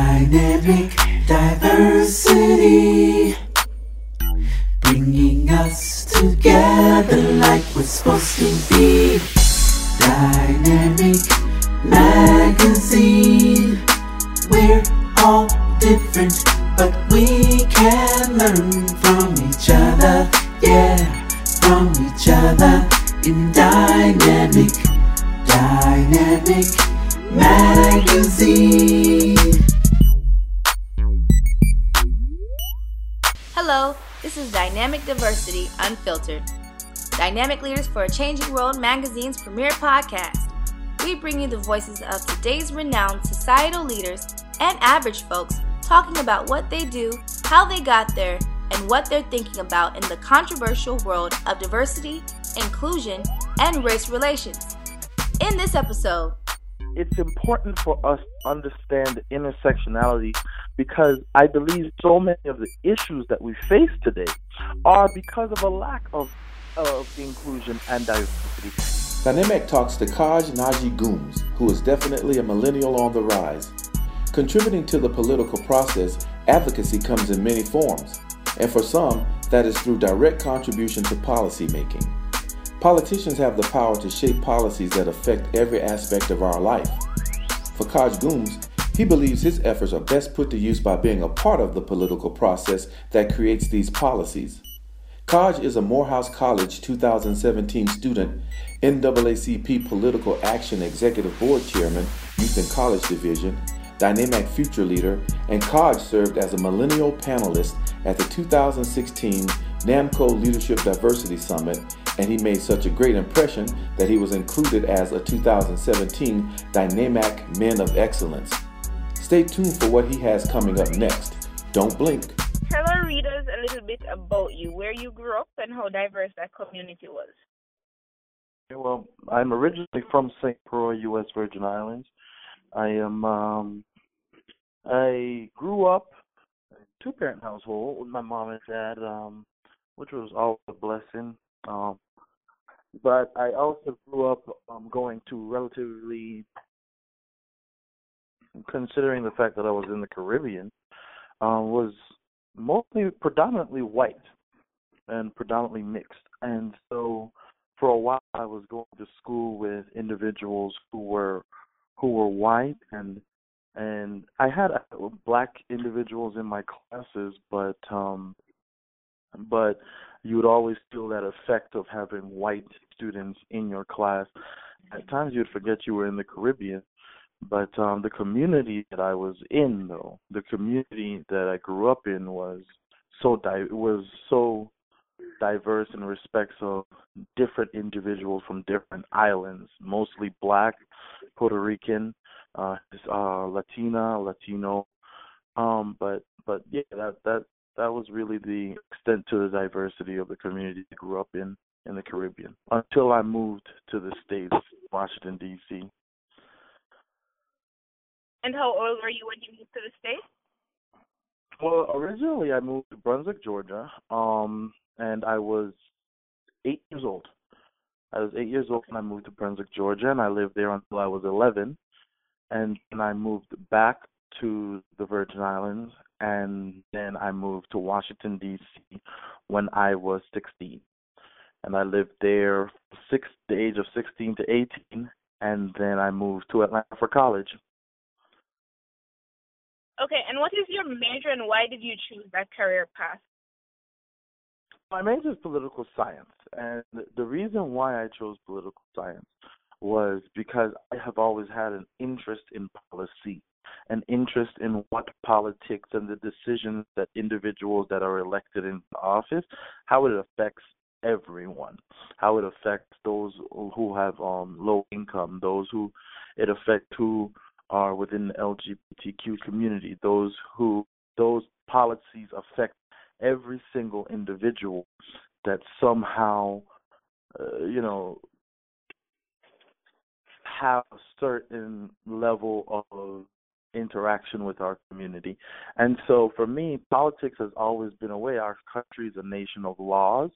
Dynamic diversity, bringing us together like we're supposed to be. Dynamic magazine, we're all different, but we can learn from each other. Yeah, from each other in dynamic, dynamic magazine. Hello, this is Dynamic Diversity Unfiltered. Dynamic Leaders for a Changing World magazine's premier podcast. We bring you the voices of today's renowned societal leaders and average folks talking about what they do, how they got there, and what they're thinking about in the controversial world of diversity, inclusion, and race relations. In this episode, it's important for us to understand the intersectionality because I believe so many of the issues that we face today are because of a lack of, of inclusion and diversity. Dynamic talks to Kaj Naji Gooms, who is definitely a millennial on the rise. Contributing to the political process, advocacy comes in many forms, and for some, that is through direct contribution to policy making. Politicians have the power to shape policies that affect every aspect of our life. For Kaj Gooms, he believes his efforts are best put to use by being a part of the political process that creates these policies. Kaj is a Morehouse College 2017 student, NAACP Political Action Executive Board Chairman, Youth and College Division, Dynamic Future Leader, and Kaj served as a millennial panelist at the 2016 NAMCO Leadership Diversity Summit and he made such a great impression that he was included as a 2017 Dynamic Men of Excellence. Stay tuned for what he has coming up next. Don't blink. Tell our readers a little bit about you, where you grew up, and how diverse that community was. Well, I'm originally from St. Croix, U.S. Virgin Islands. I am. Um, I grew up in a two-parent household with my mom and dad, um, which was always a blessing. Um, but I also grew up um, going to relatively, considering the fact that I was in the Caribbean, uh, was mostly predominantly white and predominantly mixed. And so for a while I was going to school with individuals who were who were white and and I had uh, black individuals in my classes but um but you would always feel that effect of having white students in your class. At times you'd forget you were in the Caribbean, but um the community that I was in though, the community that I grew up in was so di- was so diverse in respects of different individuals from different islands, mostly black, Puerto Rican, uh, uh Latina, Latino. Um but but yeah, that that that was really the extent to the diversity of the community I grew up in in the Caribbean until I moved to the States, Washington, D.C. And how old were you when you moved to the States? Well, originally I moved to Brunswick, Georgia, um, and I was eight years old. I was eight years old when I moved to Brunswick, Georgia, and I lived there until I was 11. And then I moved back to the Virgin Islands, and then I moved to Washington, D.C. when I was 16 and I lived there six the age of 16 to 18, and then I moved to Atlanta for college. Okay, and what is your major, and why did you choose that career path? My major is political science, and the reason why I chose political science was because I have always had an interest in policy, an interest in what politics and the decisions that individuals that are elected in office, how it affects everyone, how it affects those who have um, low income, those who it affects who are within the LGBTQ community, those who those policies affect every single individual that somehow, uh, you know, have a certain level of interaction with our community. And so for me, politics has always been a way. Our country is a nation of laws.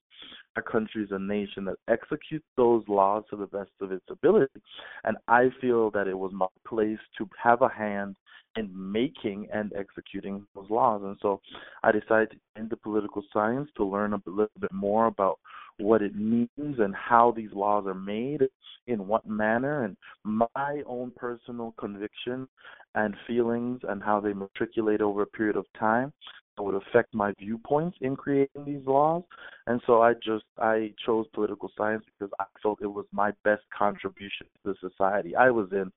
Our country is a nation that executes those laws to the best of its ability. And I feel that it was my place to have a hand in making and executing those laws. And so I decided to into political science to learn a little bit more about what it means and how these laws are made, in what manner, and my own personal conviction and feelings and how they matriculate over a period of time that would affect my viewpoints in creating these laws. And so I just I chose political science because I felt it was my best contribution to the society I was in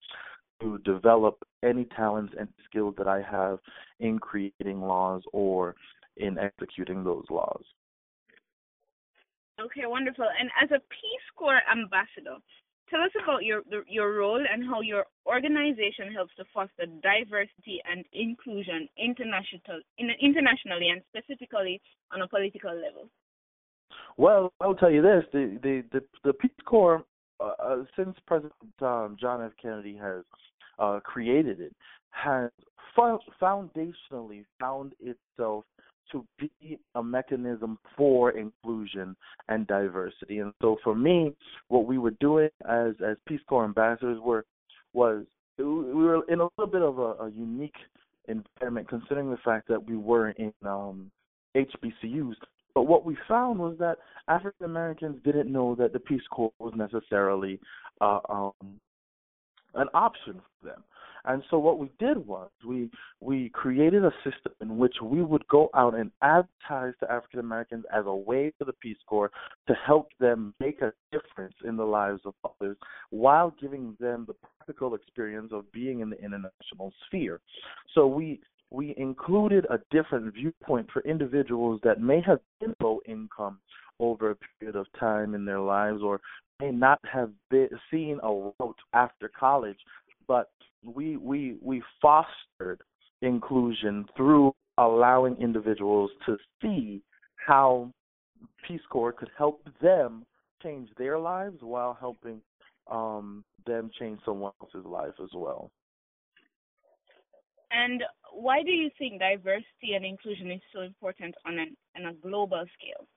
to develop any talents and skills that I have in creating laws or in executing those laws. Okay, wonderful. And as a Peace Corps ambassador, tell us about your your role and how your organization helps to foster diversity and inclusion international internationally and specifically on a political level. Well, I'll tell you this: the the the, the Peace Corps, uh, uh, since President um, John F. Kennedy has uh, created it, has foundationally found itself to be a mechanism for inclusion and diversity. And so for me, what we were doing as as Peace Corps ambassadors were was we were in a little bit of a, a unique environment considering the fact that we were in um HBCUs. But what we found was that African Americans didn't know that the Peace Corps was necessarily uh, um, an option for them. And so what we did was we we created a system in which we would go out and advertise to African Americans as a way for the Peace Corps to help them make a difference in the lives of others while giving them the practical experience of being in the international sphere. So we we included a different viewpoint for individuals that may have been low income over a period of time in their lives or may not have been, seen a route after college, but we we we fostered inclusion through allowing individuals to see how Peace Corps could help them change their lives while helping um, them change someone else's life as well. And why do you think diversity and inclusion is so important on an on a global scale?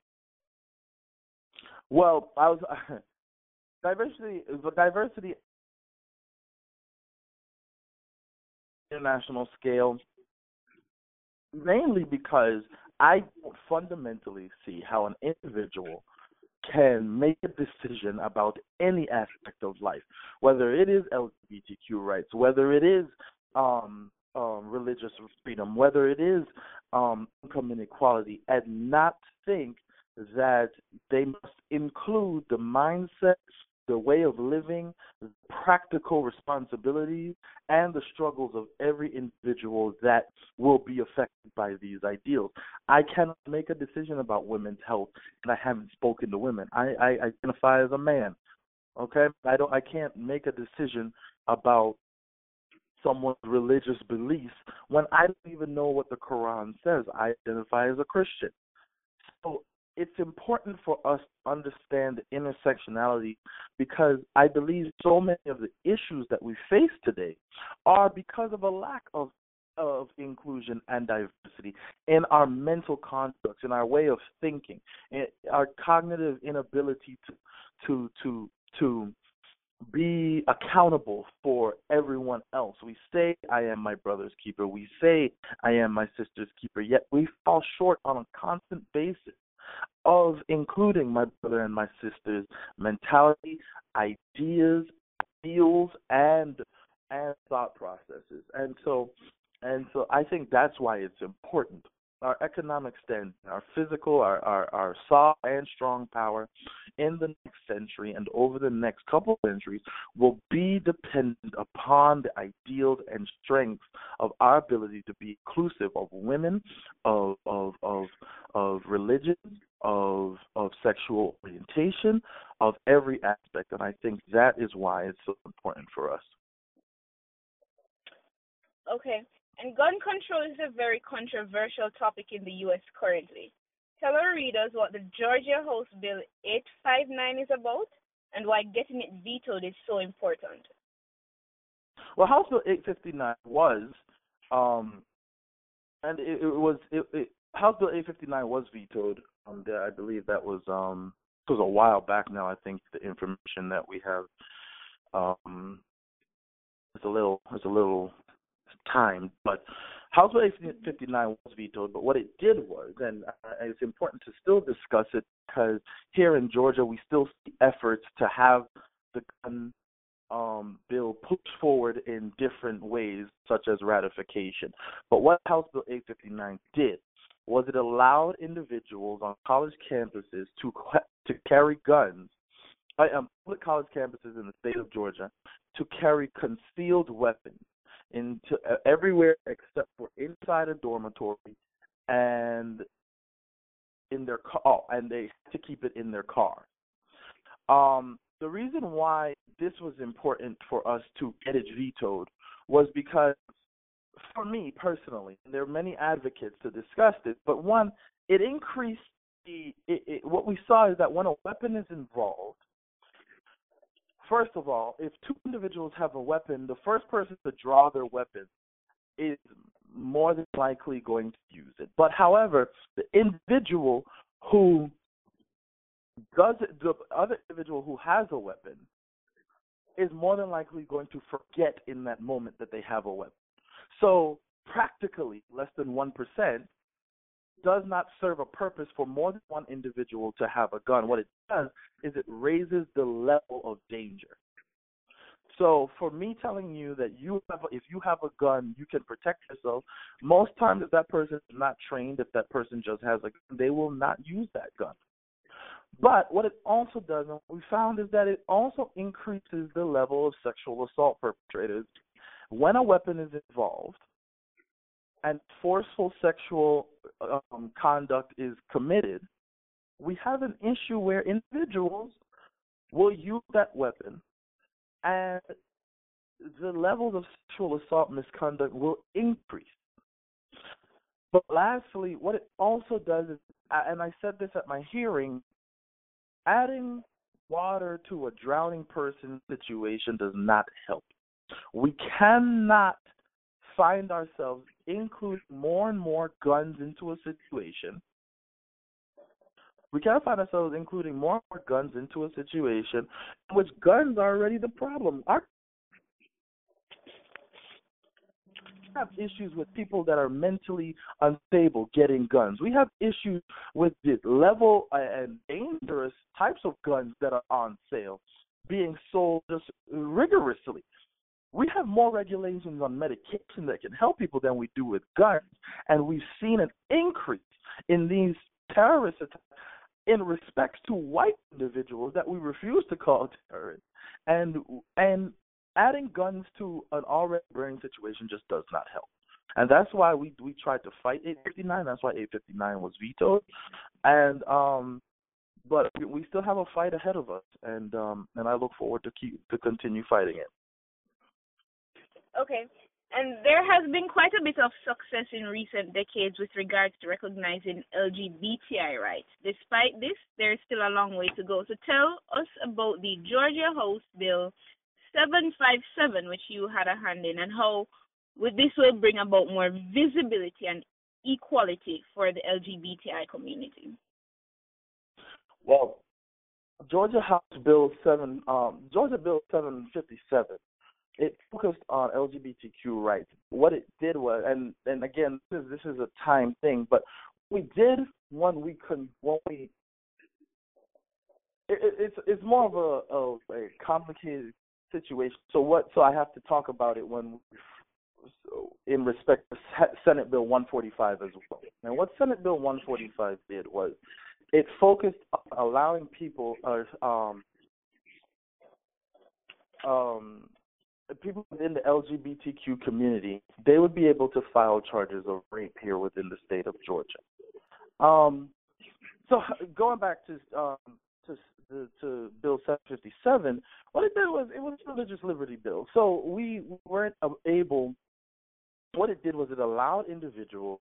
Well, I was diversity. Diversity international scale, mainly because I fundamentally see how an individual can make a decision about any aspect of life, whether it is LGBTQ rights, whether it is um, um, religious freedom, whether it is um, income inequality, and not think that they must include the mindset the way of living, practical responsibilities, and the struggles of every individual that will be affected by these ideals. I cannot make a decision about women's health, and I haven't spoken to women. I, I identify as a man. Okay, I don't. I can't make a decision about someone's religious beliefs when I don't even know what the Quran says. I identify as a Christian. So it's important for us to understand the intersectionality because I believe so many of the issues that we face today are because of a lack of of inclusion and diversity in our mental constructs, in our way of thinking, in our cognitive inability to to to to be accountable for everyone else. We say, I am my brother's keeper. We say, I am my sister's keeper. Yet we fall short on a constant basis of including my brother and my sister's mentality, ideas, feels, and and thought processes. And so and so I think that's why it's important our economic standing, our physical, our, our, our soft and strong power in the next century and over the next couple of centuries will be dependent upon the ideals and strengths of our ability to be inclusive of women, of of of of religion, of of sexual orientation, of every aspect. And I think that is why it's so important for us. Okay. And gun control is a very controversial topic in the U.S. currently. Tell our readers what the Georgia House Bill 859 is about and why getting it vetoed is so important. Well, House Bill 859 was, um, and it, it was it, it, House Bill 859 was vetoed. Um, there, I believe that was um, it was a while back now. I think the information that we have um, is a little is a little time. But House Bill 859 was vetoed, but what it did was, and it's important to still discuss it because here in Georgia we still see efforts to have the gun um, bill pushed forward in different ways, such as ratification. But what House Bill 859 did was it allowed individuals on college campuses to to carry guns, uh, um, public college campuses in the state of Georgia, to carry concealed weapons into uh, everywhere except for inside a dormitory and in their car. Oh, and they to keep it in their car. Um, the reason why this was important for us to get it vetoed was because, for me personally, there are many advocates to discuss this, but one, it increased the. It, it, what we saw is that when a weapon is involved, first of all, if two individuals have a weapon, the first person to draw their weapon is more than likely going to use it. But however, the individual who does it, the other individual who has a weapon is more than likely going to forget in that moment that they have a weapon. So practically, less than one percent does not serve a purpose for more than one individual to have a gun. What it does is it raises the level of danger. So for me telling you that you have, if you have a gun, you can protect yourself. Most times, if that person is not trained, if that person just has a gun, they will not use that gun. But what it also does, and what we found, is that it also increases the level of sexual assault perpetrators when a weapon is involved and forceful sexual um, conduct is committed, we have an issue where individuals will use that weapon and the levels of sexual assault misconduct will increase. But lastly, what it also does is, and I said this at my hearing, adding water to a drowning person situation does not help. We cannot find ourselves including more and more guns into a situation. We can't find ourselves including more and more guns into a situation in which guns are already the problem. Our have issues with people that are mentally unstable getting guns. We have issues with the level uh, and dangerous types of guns that are on sale being sold just rigorously. We have more regulations on medication that can help people than we do with guns, and we've seen an increase in these terrorist attacks in respect to white individuals that we refuse to call terrorists. And and adding guns to an already burning situation just does not help. And that's why we we tried to fight 859. That's why 859 was vetoed. And um, but we still have a fight ahead of us, and um, and I look forward to keep to continue fighting it. Okay. And there has been quite a bit of success in recent decades with regards to recognizing LGBTI rights. Despite this, there is still a long way to go. So tell us about the Georgia House Bill 757, which you had a hand in, and how this will bring about more visibility and equality for the LGBTI community. Well, Georgia House Bill seven, um, Georgia Bill seven fifty seven, it focused on LGBTQ rights. What it did was, and and again, this is, this is a time thing, but we did when we couldn't when we. It, it's it's more of a, a, a complicated situation. So what? So I have to talk about it when, so in respect to Senate Bill 145 as well. And what Senate Bill 145 did was, it focused on allowing people, uh, um, um, people within the LGBTQ community, they would be able to file charges of rape here within the state of Georgia. Um, so going back to um, to to, Bill 757, what it did was it was a religious liberty bill. So we weren't able. What it did was it allowed individuals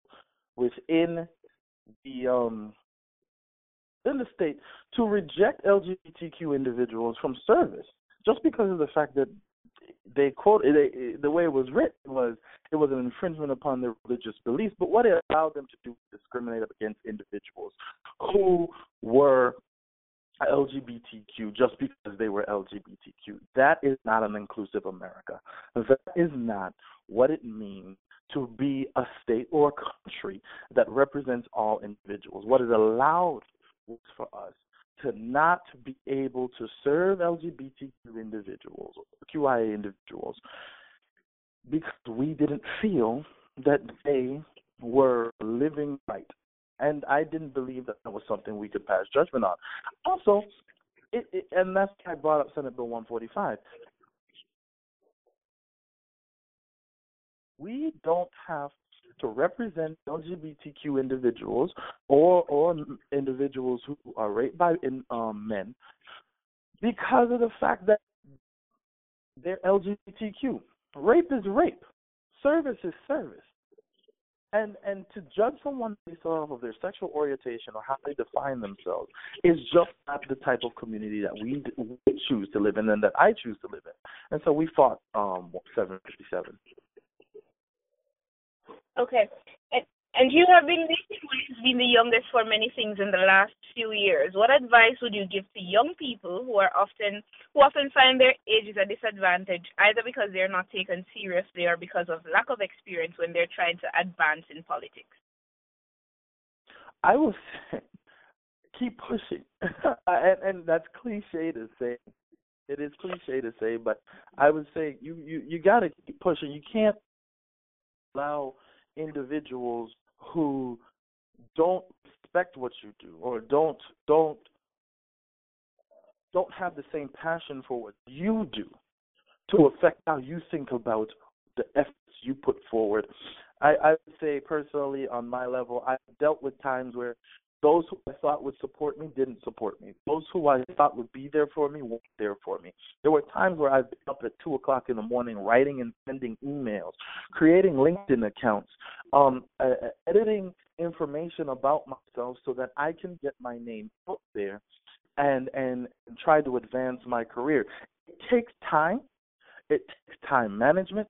within the um in the state to reject LGBTQ individuals from service just because of the fact that they quote they, the way it was written was it was an infringement upon their religious beliefs, but what it allowed them to do was discriminate against individuals who were LGBTQ just because they were LGBTQ. That is not an inclusive America. That is not what it means to be a state or a country that represents all individuals. What it allowed was for us to not be able to serve LGBTQ individuals, QIA individuals, because we didn't feel that they were living right. And I didn't believe that that was something we could pass judgment on. Also, it, it, and that's why I brought up Senate Bill 145. We don't have to represent LGBTQ individuals or or individuals who are raped by in, um, men because of the fact that they're LGBTQ. Rape is rape. Service is service. And and to judge someone based off of their sexual orientation or how they define themselves is just not the type of community that we, we choose to live in and that I choose to live in. And so we fought um 757. Okay. And, and you have been been the youngest for many things in the last few years. What advice would you give to young people who are often who often find their age is a disadvantage, either because they're not taken seriously or because of lack of experience when they're trying to advance in politics? I will say, keep pushing, and, and that's cliche to say. It is cliche to say, but I would say you you you got to keep pushing. You can't allow individuals who don't respect what you do or don't don't don't have the same passion for what you do to affect how you think about the efforts you put forward. I, I would say personally on my level, I've dealt with times where those who I thought would support me didn't support me. Those who I thought would be there for me weren't there for me. There were times where I've been up at two o'clock in the morning writing and sending emails, creating LinkedIn accounts, um, uh, editing information about myself so that I can get my name out there and and try to advance my career. It takes time. It takes time management.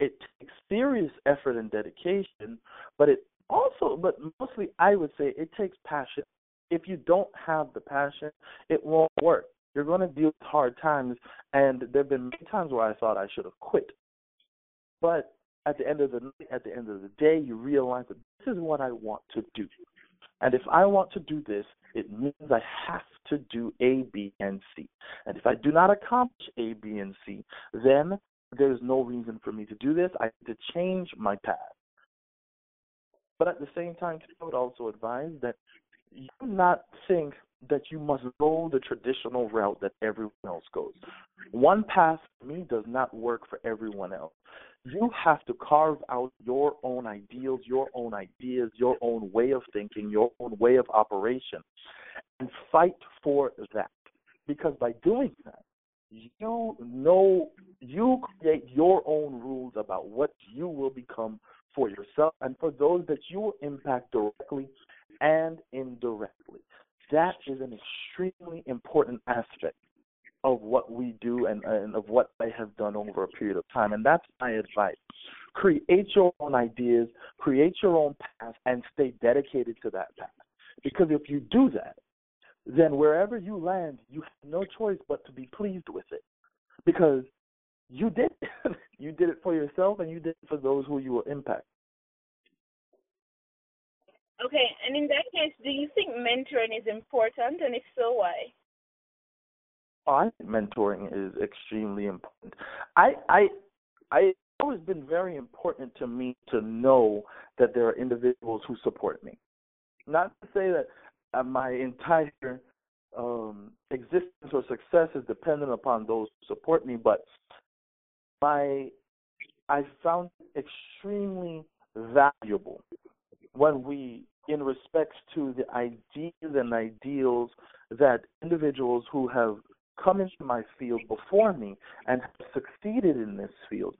It takes serious effort and dedication, but it also, but mostly, I would say it takes passion. If you don't have the passion, it won't work. You're going to deal with hard times, and there have been many times where I thought I should have quit. But at the end of the at the end of the day, you realize that this is what I want to do, and if I want to do this, it means I have to do A, B, and C. And if I do not accomplish A, B, and C, then there's no reason for me to do this. I need to change my path. But at the same time, I would also advise that you not think that you must go the traditional route that everyone else goes. One path for me does not work for everyone else. You have to carve out your own ideals, your own ideas, your own way of thinking, your own way of operation, and fight for that. Because by doing that, you know you create your own rules about what you will become for yourself and for those that you will impact directly and indirectly. That is an extremely important aspect of what we do and, and of what I have done over a period of time. And that's my advice. Create your own ideas, create your own path, and stay dedicated to that path. Because if you do that, then wherever you land, you have no choice but to be pleased with it. Because you did it. you did it for yourself and you did it for those who you will impact. Okay, and in that case, do you think mentoring is important, and if so, why? I think mentoring is extremely important. I I I always been very important to me to know that there are individuals who support me. Not to say that uh, my entire um, existence or success is dependent upon those who support me, but my I found extremely valuable when we in respects to the ideas and ideals that individuals who have come into my field before me and have succeeded in this field,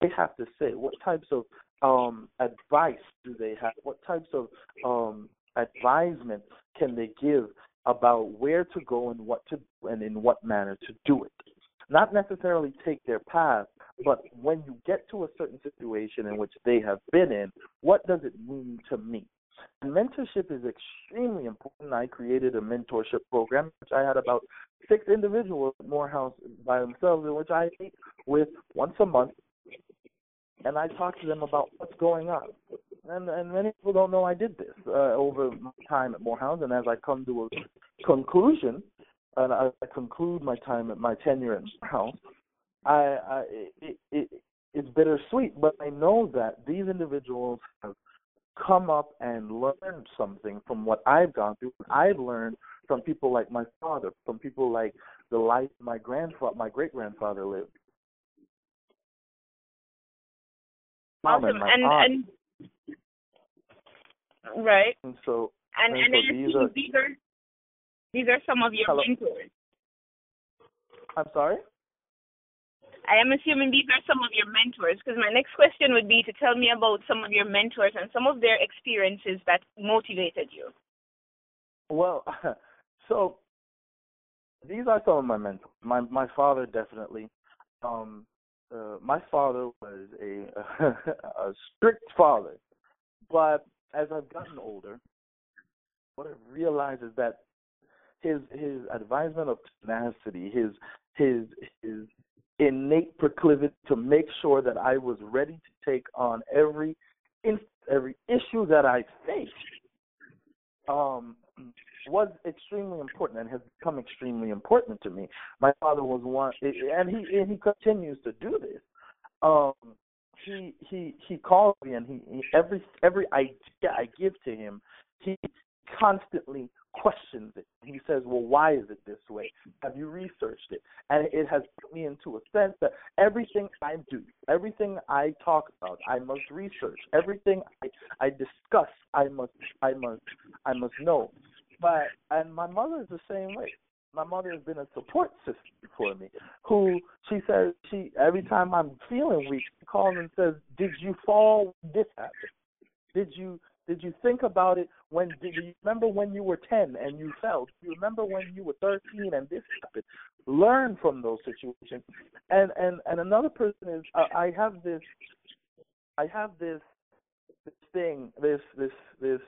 they have to say, what types of um, advice do they have? What types of um, advisement can they give about where to go and what to and in what manner to do it? Not necessarily take their path, but when you get to a certain situation in which they have been in, what does it mean to me? And mentorship is extremely important. I created a mentorship program, which I had about six individuals at Morehouse by themselves, in which I meet with once a month, and I talk to them about what's going on. And and many people don't know I did this uh, over my time at Morehouse, and as I come to a conclusion, and I, I conclude my time at my tenure at Morehouse, I, I it, it it's bittersweet, but I know that these individuals have come up and learned something from what I've gone through. I've learned from people like my father, from people like the life my grandfather, my great grandfather lived. Awesome, and, and, and right. And so and and, so these are these are these are some of your Hello. mentors. I'm sorry. I am assuming these are some of your mentors because my next question would be to tell me about some of your mentors and some of their experiences that motivated you. Well, so these are some of my mentors. My my father definitely. Um, uh, my father was a a strict father, but as I've gotten older, what I've realized is that his his advisement of tenacity, his his his innate proclivity to make sure that I was ready to take on every every issue that I faced um, was extremely important and has become extremely important to me. My father was one, and he and he continues to do this. Um, he he he calls me, and he, he every every idea I give to him, he constantly questions it. He says, "Well, why is it this way? Have you researched it?" And it has put me into a sense that everything I do, everything I talk about, I must research. Everything I, I discuss, I must, I must, I must know. But and my mother is the same way. My mother has been a support system for me. Who she says she every time I'm feeling weak, she calls and says, "Did you fall? This happened? Did you did you think about it when did you remember when you were 10 and you fell? Do you remember when you were 13 and this happened? Learn from those situations. And and and another person is uh, I have this I have this this thing this this this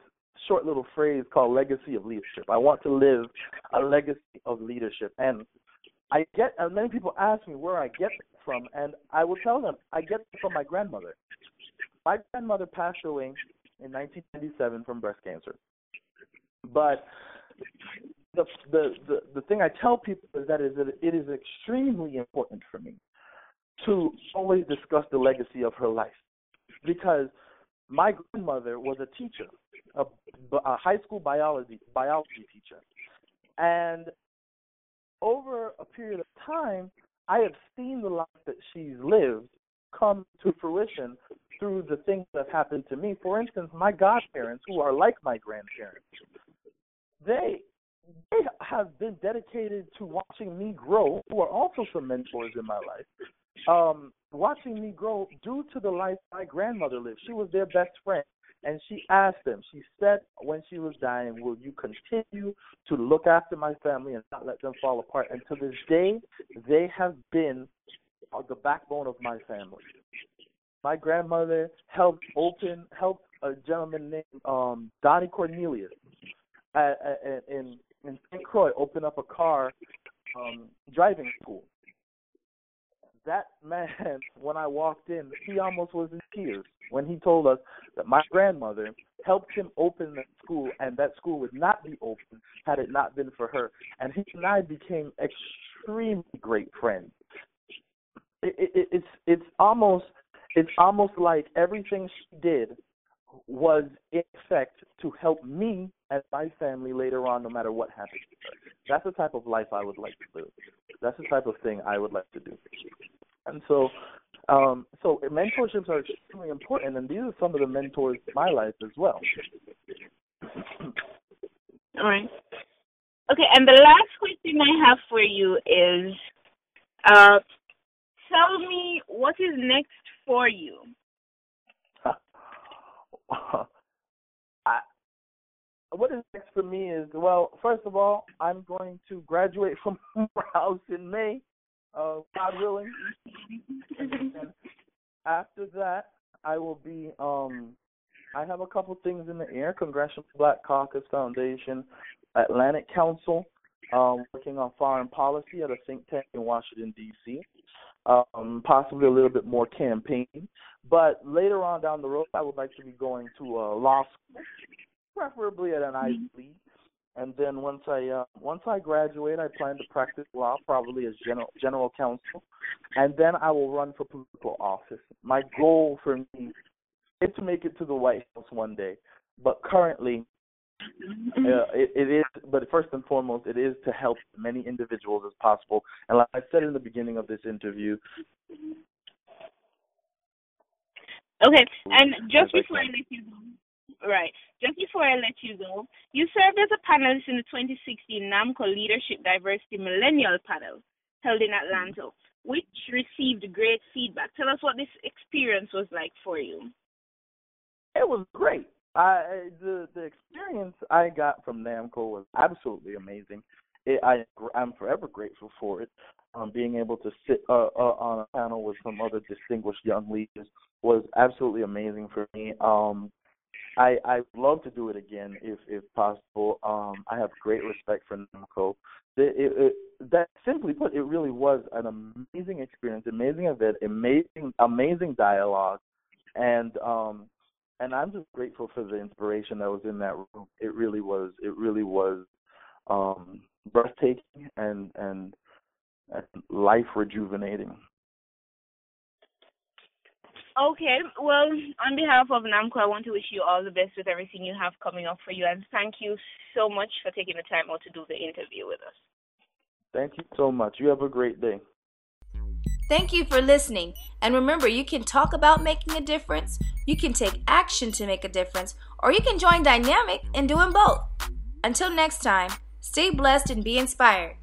short little phrase called legacy of leadership. I want to live a legacy of leadership and I get and many people ask me where I get it from and I will tell them I get it from my grandmother. My grandmother passed away in 1997 from breast cancer. But the the the, the thing I tell people is that is that it is extremely important for me to always discuss the legacy of her life because my grandmother was a teacher, a, a high school biology biology teacher, and over a period of time, I have seen the life that she's lived come to fruition through the things that happened to me. For instance, my godparents, who are like my grandparents, they they have been dedicated to watching me grow, who are also some mentors in my life. Um, watching me grow due to the life my grandmother lived. She was their best friend. And she asked them, she said when she was dying, Will you continue to look after my family and not let them fall apart? And to this day, they have been the backbone of my family my grandmother helped open helped a gentleman named um Donnie Cornelius at, at, in in St. Croix open up a car um driving school. That man, when I walked in, he almost was in tears when he told us that my grandmother helped him open that school, and that school would not be open had it not been for her. And he and I became extremely great friends. It, it, it's it's almost it's almost like everything she did was in effect to help me and my family later on, no matter what happened. That's the type of life I would like to live. That's the type of thing I would like to do. And so, um, so mentorships are extremely important, and these are some of the mentors in my life as well. All right. Okay, and the last question I have for you is, uh, tell me what is next for you? I, what is next for me is well, first of all, I'm going to graduate from Morehouse in May, uh, God willing. after that, I will be um I have a couple things in the air. Congressional Black Caucus Foundation, Atlantic Council, um, working on foreign policy at a think tank in Washington D.C. Um, possibly a little bit more campaign, but later on down the road, I would like to be going to a law school, preferably at an Ivy League. And then once I uh, once I graduate, I plan to practice law, probably as general general counsel, and then I will run for political office. My goal for me is to make it to the White House one day, but currently Mm-hmm. Uh, it, it is, but first and foremost, it is to help as many individuals as possible. And like I said in the beginning of this interview, Okay, and just before I let you go, right, just before I let you go, you served as a panelist in the 2016 NAMCO Leadership Diversity Millennial Panel held in Atlanta, which received great feedback. Tell us what this experience was like for you. it was great. I the the experience I got from Namco was absolutely amazing. It, I I'm forever grateful for it. Um, being able to sit uh, uh, on a panel with some other distinguished young leaders was absolutely amazing for me. Um, I I love to do it again if if possible. Um, I have great respect for Namco. It, it, it, that simply put, it really was an amazing experience, amazing event, amazing amazing dialogue, and um, and I'm just grateful for the inspiration that was in that room. It really was. It really was um, breathtaking and and, and life rejuvenating. Okay, well, on behalf of NAMCO, I want to wish you all the best with everything you have coming up for you, and thank you so much for taking the time out to do the interview with us. Thank you so much. You have a great day. Thank you for listening. And remember, you can talk about making a difference, you can take action to make a difference, or you can join Dynamic in doing both. Until next time, stay blessed and be inspired.